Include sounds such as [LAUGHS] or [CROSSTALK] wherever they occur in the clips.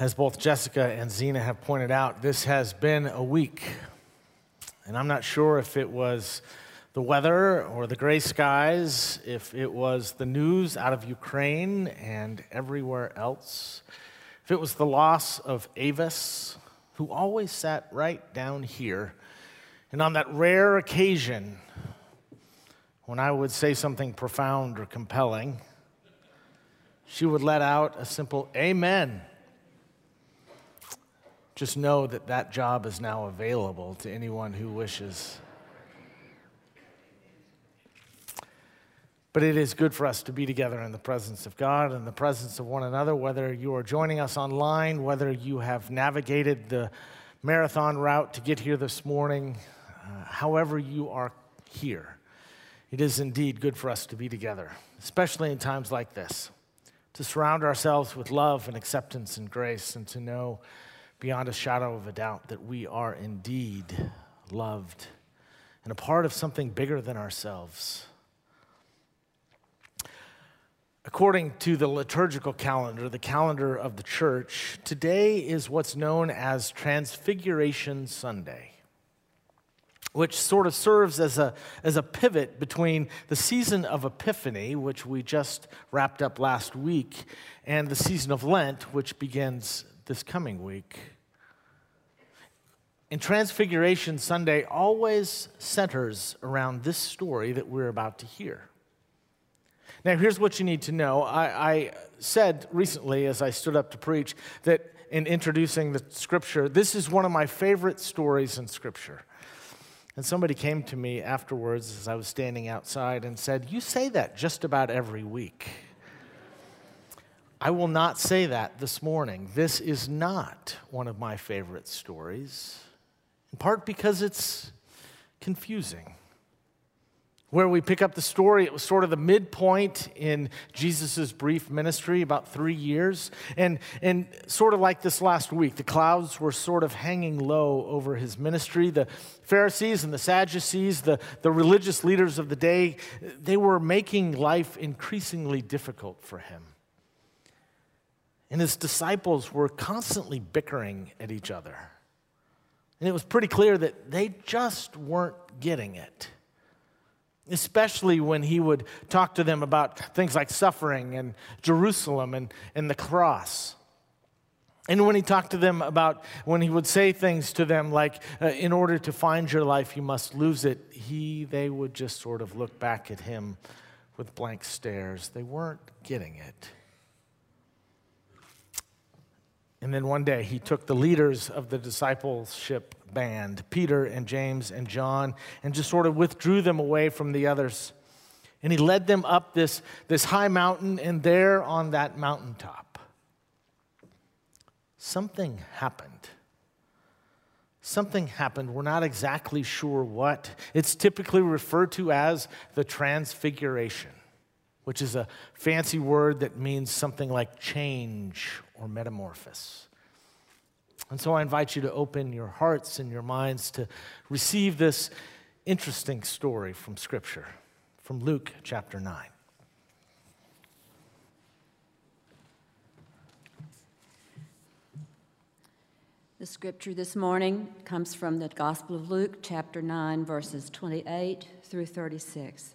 As both Jessica and Zena have pointed out, this has been a week. And I'm not sure if it was the weather or the gray skies, if it was the news out of Ukraine and everywhere else, if it was the loss of Avis, who always sat right down here. And on that rare occasion when I would say something profound or compelling, she would let out a simple amen. Just know that that job is now available to anyone who wishes. But it is good for us to be together in the presence of God and the presence of one another, whether you are joining us online, whether you have navigated the marathon route to get here this morning, uh, however you are here. It is indeed good for us to be together, especially in times like this to surround ourselves with love and acceptance and grace, and to know beyond a shadow of a doubt that we are indeed loved and a part of something bigger than ourselves. According to the liturgical calendar, the calendar of the church, today is what's known as Transfiguration Sunday which sort of serves as a, as a pivot between the season of Epiphany, which we just wrapped up last week, and the season of Lent, which begins this coming week. And Transfiguration Sunday always centers around this story that we're about to hear. Now, here's what you need to know. I, I said recently, as I stood up to preach, that in introducing the scripture, this is one of my favorite stories in scripture. And somebody came to me afterwards as I was standing outside and said, You say that just about every week. I will not say that this morning. This is not one of my favorite stories, in part because it's confusing. Where we pick up the story, it was sort of the midpoint in Jesus' brief ministry, about three years. And, and sort of like this last week, the clouds were sort of hanging low over his ministry. The Pharisees and the Sadducees, the, the religious leaders of the day, they were making life increasingly difficult for him. And his disciples were constantly bickering at each other. And it was pretty clear that they just weren't getting it especially when he would talk to them about things like suffering and Jerusalem and, and the cross. And when he talked to them about, when he would say things to them like, uh, in order to find your life, you must lose it, he, they would just sort of look back at him with blank stares. They weren't getting it. And then one day he took the leaders of the discipleship band, Peter and James and John, and just sort of withdrew them away from the others. And he led them up this, this high mountain, and there on that mountaintop, something happened. Something happened. We're not exactly sure what. It's typically referred to as the transfiguration, which is a fancy word that means something like change or metamorphosis. And so I invite you to open your hearts and your minds to receive this interesting story from Scripture, from Luke chapter 9. The scripture this morning comes from the Gospel of Luke, chapter 9, verses 28 through 36.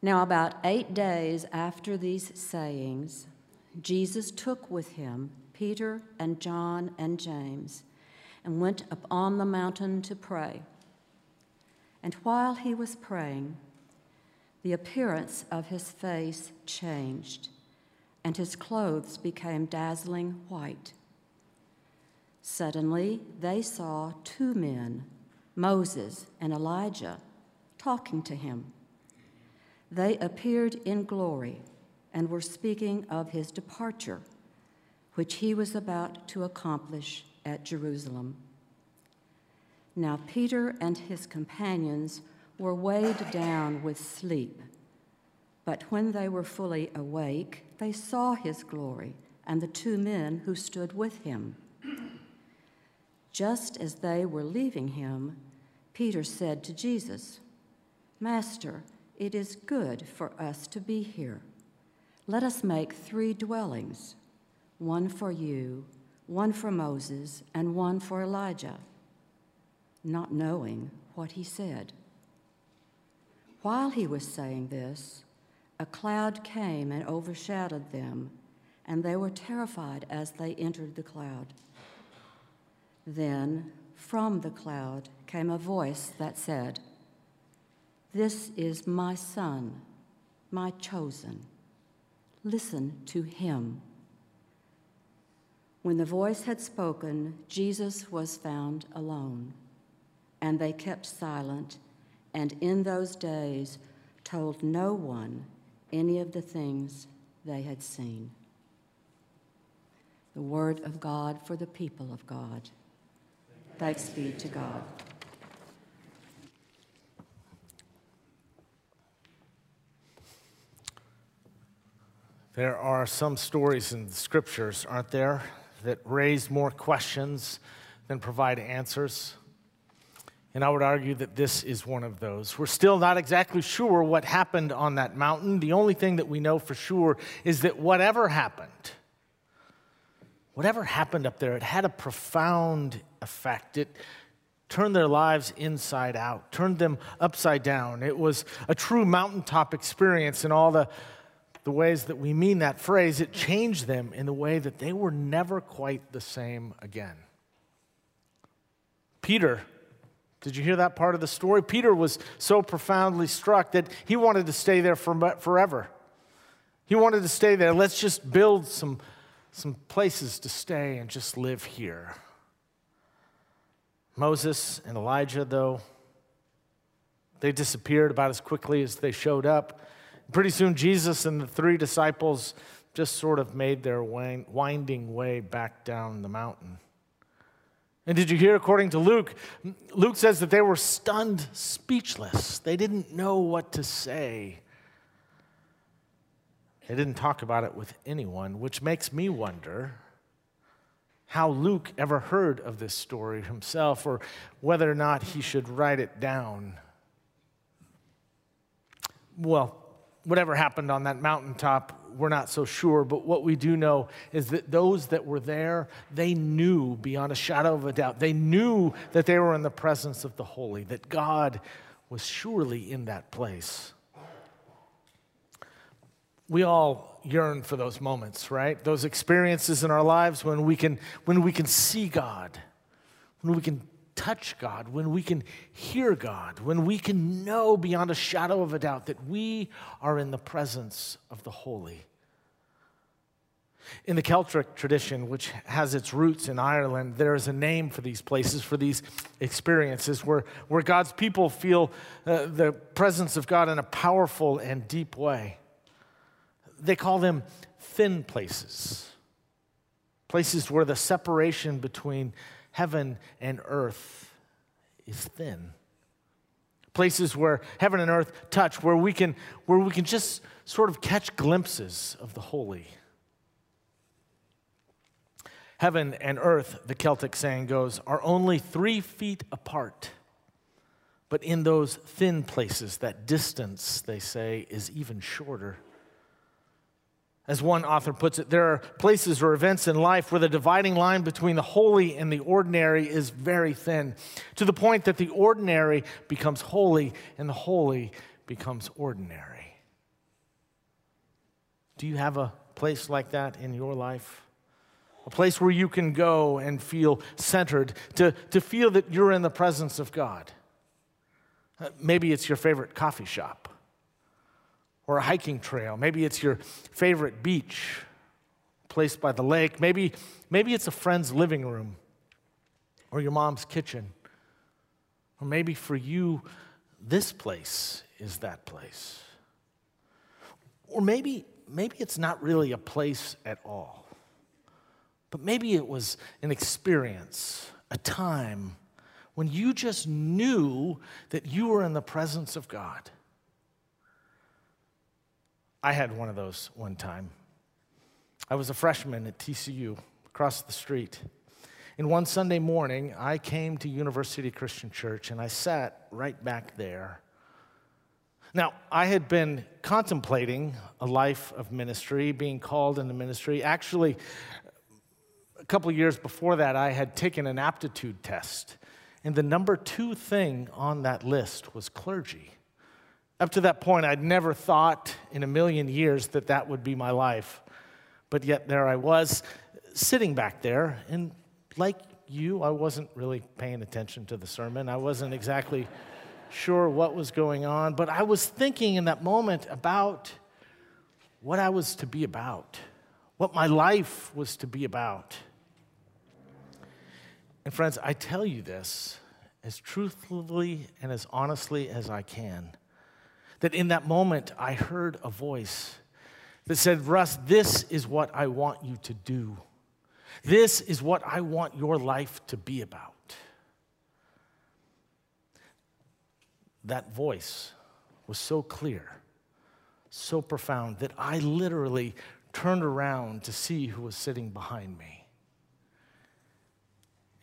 Now, about eight days after these sayings, Jesus took with him Peter and John and James, and went up on the mountain to pray. And while he was praying, the appearance of his face changed, and his clothes became dazzling white. Suddenly, they saw two men, Moses and Elijah, talking to him. They appeared in glory and were speaking of his departure which he was about to accomplish at Jerusalem. Now, Peter and his companions were weighed down with sleep. But when they were fully awake, they saw his glory and the two men who stood with him. Just as they were leaving him, Peter said to Jesus, Master, it is good for us to be here. Let us make three dwellings one for you, one for Moses, and one for Elijah, not knowing what he said. While he was saying this, a cloud came and overshadowed them, and they were terrified as they entered the cloud. Then, from the cloud came a voice that said, This is my son, my chosen. Listen to him. When the voice had spoken, Jesus was found alone, and they kept silent, and in those days told no one any of the things they had seen. The word of God for the people of God. Thanks be to God. There are some stories in the scriptures, aren't there, that raise more questions than provide answers. And I would argue that this is one of those. We're still not exactly sure what happened on that mountain. The only thing that we know for sure is that whatever happened, whatever happened up there, it had a profound effect. It turned their lives inside out, turned them upside down. It was a true mountaintop experience in all the the ways that we mean that phrase, it changed them in the way that they were never quite the same again. Peter, did you hear that part of the story? Peter was so profoundly struck that he wanted to stay there for, forever. He wanted to stay there. Let's just build some, some places to stay and just live here. Moses and Elijah, though, they disappeared about as quickly as they showed up. Pretty soon, Jesus and the three disciples just sort of made their winding way back down the mountain. And did you hear, according to Luke, Luke says that they were stunned, speechless. They didn't know what to say. They didn't talk about it with anyone, which makes me wonder how Luke ever heard of this story himself or whether or not he should write it down. Well, whatever happened on that mountaintop, we're not so sure. But what we do know is that those that were there, they knew beyond a shadow of a doubt, they knew that they were in the presence of the holy, that God was surely in that place. We all yearn for those moments, right? Those experiences in our lives when we can, when we can see God, when we can touch God, when we can hear God, when we can know beyond a shadow of a doubt that we are in the presence of the holy. In the Celtic tradition, which has its roots in Ireland, there is a name for these places, for these experiences where, where God's people feel uh, the presence of God in a powerful and deep way. They call them thin places, places where the separation between heaven and earth is thin. Places where heaven and earth touch, where we can, where we can just sort of catch glimpses of the holy. Heaven and earth, the Celtic saying goes, are only three feet apart. But in those thin places, that distance, they say, is even shorter. As one author puts it, there are places or events in life where the dividing line between the holy and the ordinary is very thin, to the point that the ordinary becomes holy and the holy becomes ordinary. Do you have a place like that in your life? A place where you can go and feel centered, to, to feel that you're in the presence of God. Uh, maybe it's your favorite coffee shop or a hiking trail. Maybe it's your favorite beach, place by the lake. Maybe, maybe it's a friend's living room or your mom's kitchen. Or maybe for you, this place is that place. Or maybe, maybe it's not really a place at all. But maybe it was an experience, a time when you just knew that you were in the presence of God. I had one of those one time. I was a freshman at TCU across the street. And one Sunday morning, I came to University Christian Church and I sat right back there. Now, I had been contemplating a life of ministry, being called into ministry. Actually, a couple years before that, I had taken an aptitude test, and the number two thing on that list was clergy. Up to that point, I'd never thought in a million years that that would be my life. But yet, there I was, sitting back there, and like you, I wasn't really paying attention to the sermon. I wasn't exactly sure what was going on, but I was thinking in that moment about what I was to be about, what my life was to be about. And friends, I tell you this as truthfully and as honestly as I can that in that moment I heard a voice that said, Russ, this is what I want you to do. This is what I want your life to be about. That voice was so clear, so profound, that I literally turned around to see who was sitting behind me.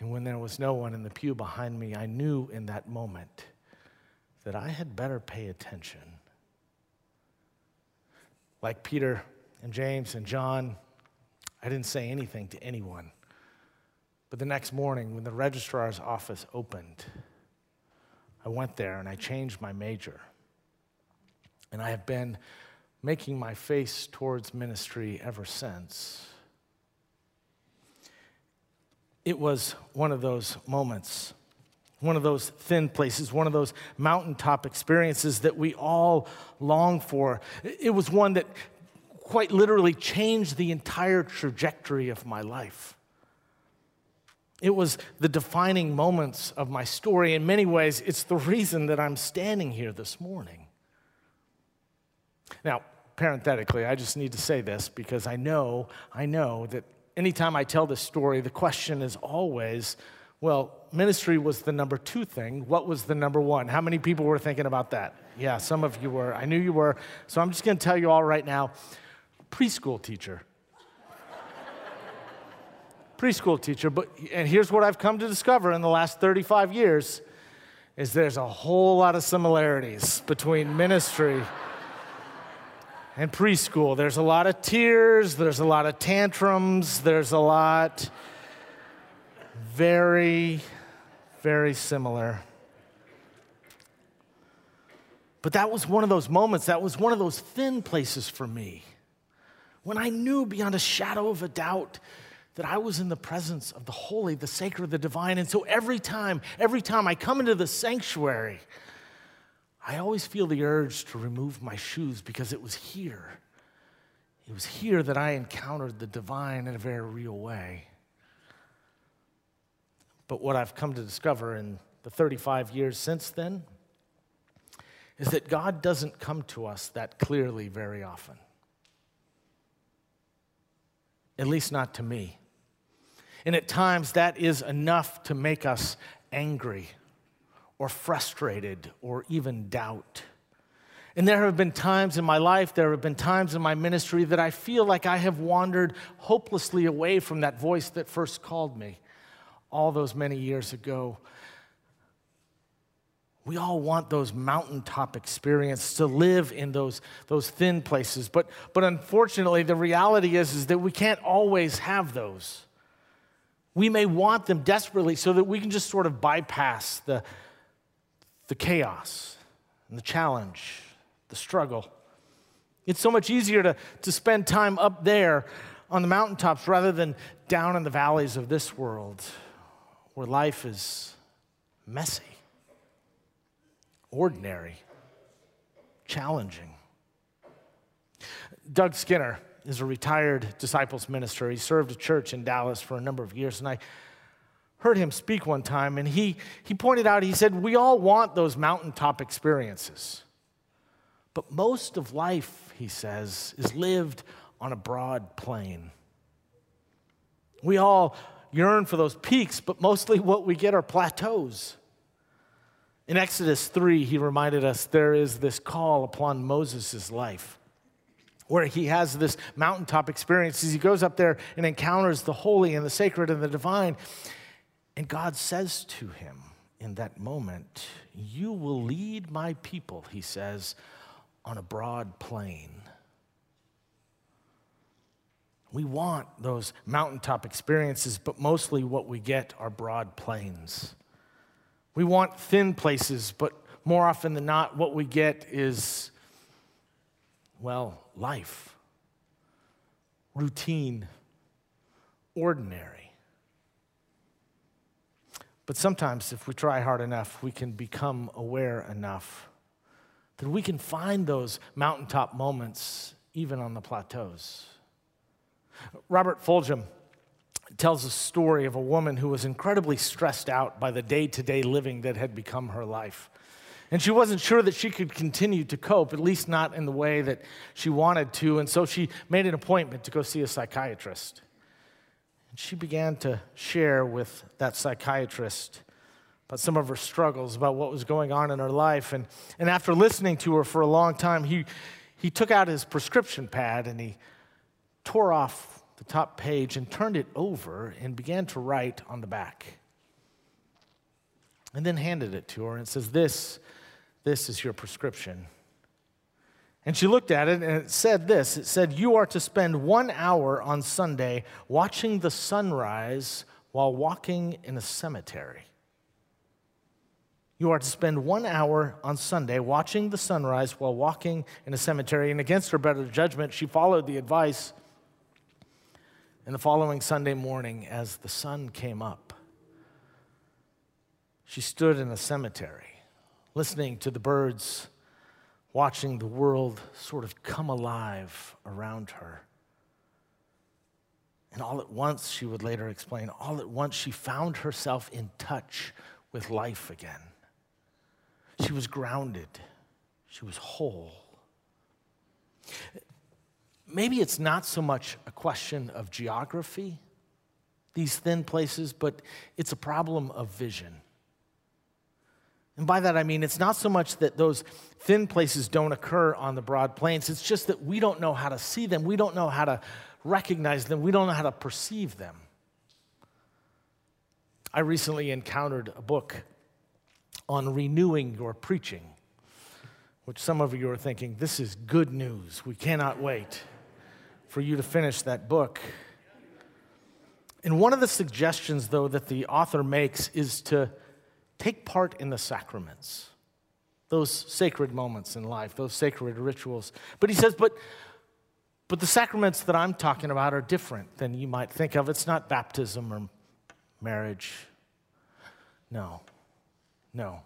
And when there was no one in the pew behind me, I knew in that moment that I had better pay attention. Like Peter and James and John, I didn't say anything to anyone. But the next morning, when the registrar's office opened, I went there and I changed my major. And I have been making my face towards ministry ever since. It was one of those moments, one of those thin places, one of those mountaintop experiences that we all long for. It was one that quite literally changed the entire trajectory of my life. It was the defining moments of my story. In many ways, it's the reason that I'm standing here this morning. Now, parenthetically, I just need to say this because I know, I know that anytime I tell this story, the question is always, well, ministry was the number two thing. What was the number one? How many people were thinking about that? Yeah, some of you were. I knew you were. So I'm just going to tell you all right now preschool teacher. [LAUGHS] preschool teacher. But and here's what I've come to discover in the last 35 years is there's a whole lot of similarities between ministry and preschool. There's a lot of tears, there's a lot of tantrums, there's a lot very very similar. But that was one of those moments, that was one of those thin places for me when I knew beyond a shadow of a doubt that I was in the presence of the holy, the sacred, the divine. And so every time, every time I come into the sanctuary, I always feel the urge to remove my shoes because it was here. It was here that I encountered the divine in a very real way. But what I've come to discover in the 35 years since then is that God doesn't come to us that clearly very often at least not to me. And at times, that is enough to make us angry or frustrated or even doubt. And there have been times in my life, there have been times in my ministry that I feel like I have wandered hopelessly away from that voice that first called me all those many years ago. We all want those mountaintop experiences to live in those, those thin places. But, but unfortunately, the reality is, is that we can't always have those. We may want them desperately so that we can just sort of bypass the, the chaos and the challenge, the struggle. It's so much easier to, to spend time up there on the mountaintops rather than down in the valleys of this world where life is messy ordinary, challenging. Doug Skinner is a retired disciples minister. He served a church in Dallas for a number of years, and I heard him speak one time, and he, he pointed out, he said, We all want those mountaintop experiences. But most of life, he says, is lived on a broad plain. We all yearn for those peaks, but mostly what we get are plateaus. In Exodus 3, he reminded us there is this call upon Moses' life where he has this mountaintop experience as he goes up there and encounters the holy and the sacred and the divine. And God says to him in that moment, You will lead my people, he says, on a broad plain. We want those mountaintop experiences, but mostly what we get are broad plains. We want thin places, but more often than not, what we get is, well, life, routine, ordinary. But sometimes, if we try hard enough, we can become aware enough that we can find those mountaintop moments even on the plateaus. Robert Fulghum tells a story of a woman who was incredibly stressed out by the day to day living that had become her life. And she wasn't sure that she could continue to cope, at least not in the way that she wanted to. And so she made an appointment to go see a psychiatrist. And she began to share with that psychiatrist about some of her struggles, about what was going on in her life. And, and after listening to her for a long time, he, he took out his prescription pad and he tore off the top page and turned it over and began to write on the back. And then handed it to her and says, This, this is your prescription. And she looked at it and it said this it said, You are to spend one hour on Sunday watching the sunrise while walking in a cemetery. You are to spend one hour on Sunday watching the sunrise while walking in a cemetery. And against her better judgment, she followed the advice. And the following Sunday morning, as the sun came up, she stood in a cemetery, listening to the birds, watching the world sort of come alive around her. And all at once, she would later explain, all at once she found herself in touch with life again. She was grounded, she was whole. Maybe it's not so much a question of geography, these thin places, but it's a problem of vision. And by that I mean it's not so much that those thin places don't occur on the broad plains, it's just that we don't know how to see them, we don't know how to recognize them, we don't know how to perceive them. I recently encountered a book on renewing your preaching, which some of you are thinking, this is good news. We cannot wait for you to finish that book. And one of the suggestions, though, that the author makes is to take part in the sacraments, those sacred moments in life, those sacred rituals. But he says, but, but the sacraments that I'm talking about are different than you might think of. It's not baptism or marriage. No. No.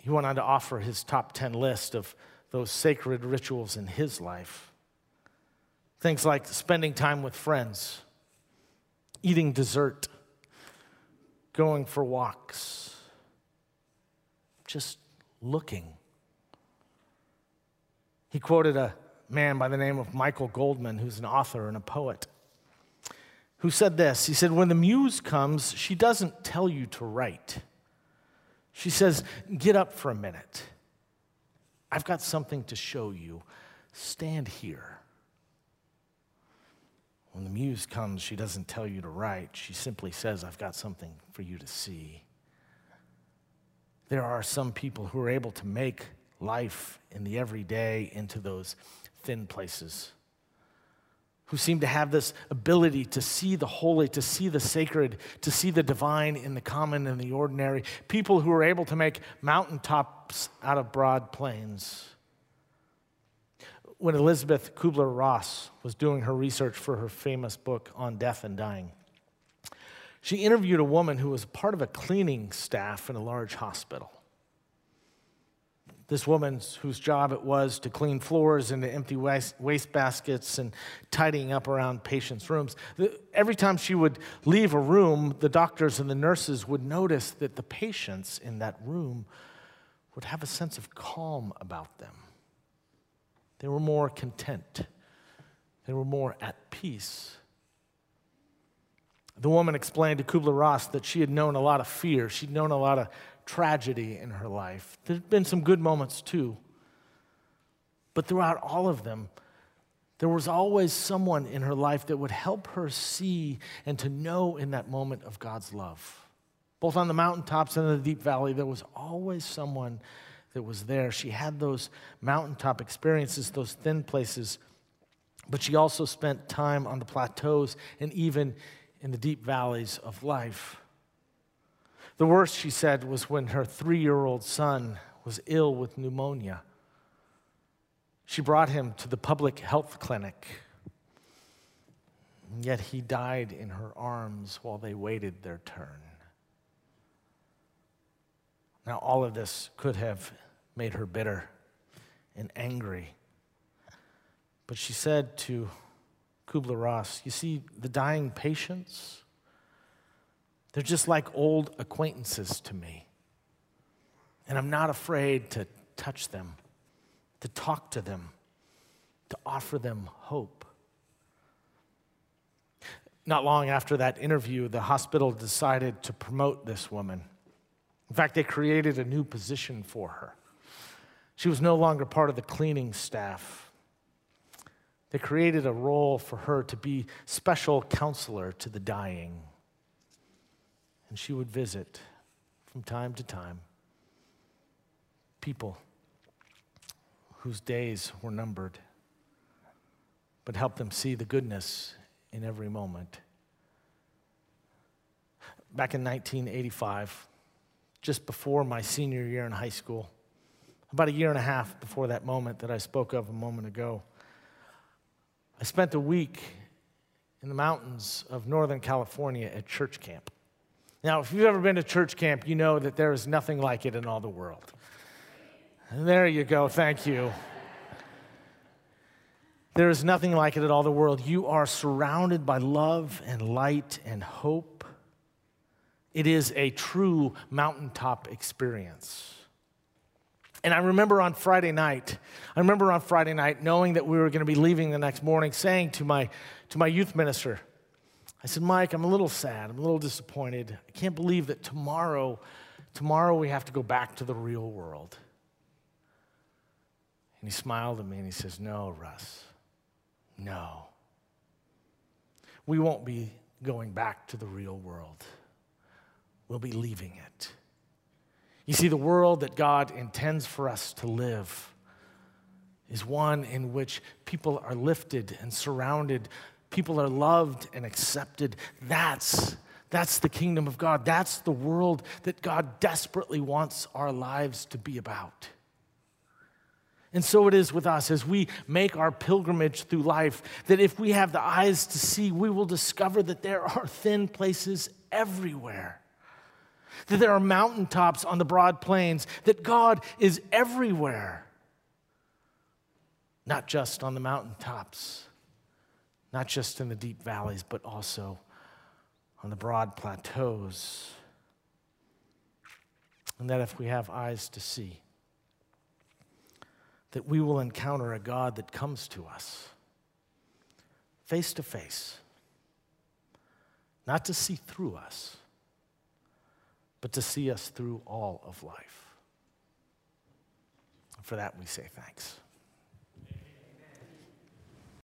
He went on to offer his top 10 list of those sacred rituals in his life. Things like spending time with friends, eating dessert, going for walks, just looking. He quoted a man by the name of Michael Goldman, who's an author and a poet, who said this He said, When the muse comes, she doesn't tell you to write. She says, Get up for a minute. I've got something to show you. Stand here. When the muse comes, she doesn't tell you to write. She simply says, I've got something for you to see. There are some people who are able to make life in the everyday into those thin places who seem to have this ability to see the holy, to see the sacred, to see the divine in the common and the ordinary. People who are able to make mountaintops out of broad plains. When Elisabeth Kubler Ross was doing her research for her famous book on death and dying, she interviewed a woman who was part of a cleaning staff in a large hospital this woman whose job it was to clean floors and to empty waste, waste baskets and tidying up around patients' rooms. Every time she would leave a room, the doctors and the nurses would notice that the patients in that room would have a sense of calm about them. They were more content, they were more at peace. The woman explained to Kubler Ross that she had known a lot of fear. She'd known a lot of tragedy in her life. There'd been some good moments too. But throughout all of them, there was always someone in her life that would help her see and to know in that moment of God's love. Both on the mountaintops and in the deep valley, there was always someone that was there. She had those mountaintop experiences, those thin places but she also spent time on the plateaus and even in the deep valleys of life. The worst, she said, was when her three year old son was ill with pneumonia. She brought him to the public health clinic, and yet he died in her arms while they waited their turn. Now, all of this could have made her bitter and angry. But she said to Kubler Ross, You see, the dying patients, they're just like old acquaintances to me. And I'm not afraid to touch them, to talk to them, to offer them hope. Not long after that interview, the hospital decided to promote this woman. In fact, they created a new position for her. She was no longer part of the cleaning staff. They created a role for her to be special counselor to the dying. And she would visit from time to time people whose days were numbered, but help them see the goodness in every moment. Back in 1985, just before my senior year in high school, about a year and a half before that moment that I spoke of a moment ago, I spent a week in the mountains of Northern California at church camp. Now, if you've ever been to church camp, you know that there is nothing like it in all the world. And there you go, thank you. There is nothing like it in all the world. You are surrounded by love and light and hope. It is a true mountaintop experience. And I remember on Friday night, I remember on Friday night knowing that we were going to be leaving the next morning, saying to my, to my youth minister, I said, Mike, I'm a little sad. I'm a little disappointed. I can't believe that tomorrow, tomorrow we have to go back to the real world. And he smiled at me and he says, No, Russ, no. We won't be going back to the real world. We'll be leaving it. You see, the world that God intends for us to live is one in which people are lifted and surrounded, people are loved and accepted. That's that's the kingdom of God. That's the world that God desperately wants our lives to be about. And so it is with us as we make our pilgrimage through life, that if we have the eyes to see, we will discover that there are thin places everywhere that there are mountaintops on the broad plains, that God is everywhere, not just on the mountaintops, not just in the deep valleys, but also on the broad plateaus. And that if we have eyes to see, that we will encounter a God that comes to us face to face, not to see through us but to see us through all of life. For that, we say thanks.